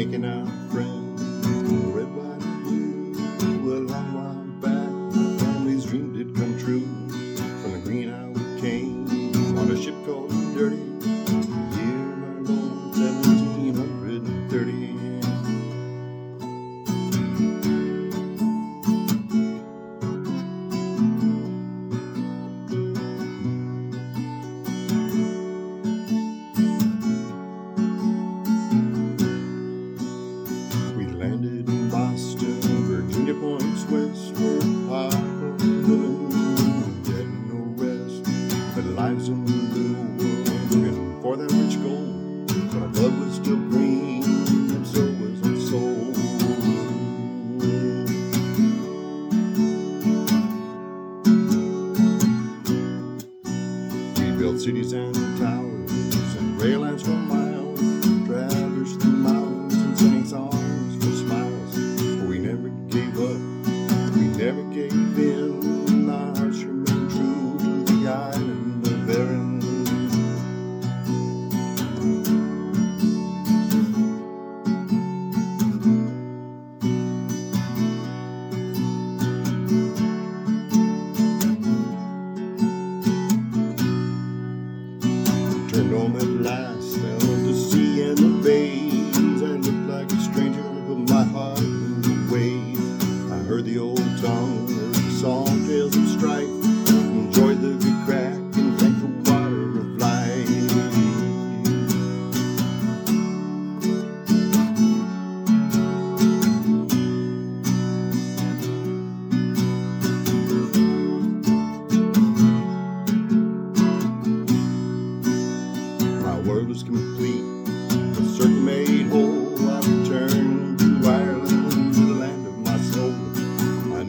yanking out friend, red, white, and blue. A long while back, family's dream did come true. From the Green Isle we came on a ship called Dirty. Built cities and towers and rail lines for miles, L'ombre place, l'océan obéit.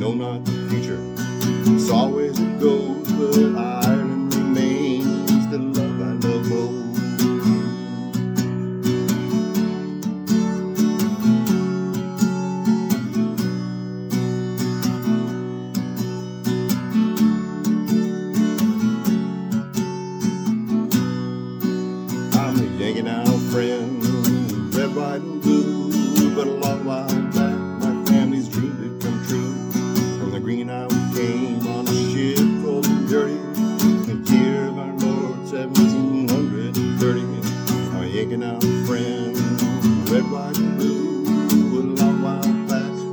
Know not the future, it's always it goes, but Ireland remains the love I love most. I'm a yanking out friend, red, white, and blue. But a long while I'm a friend, red, white, and blue. But a long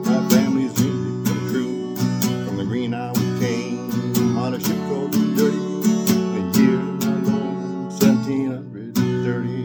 my family's dream come true. From the Green Isle came on a ship called Dirty. The year of 1730.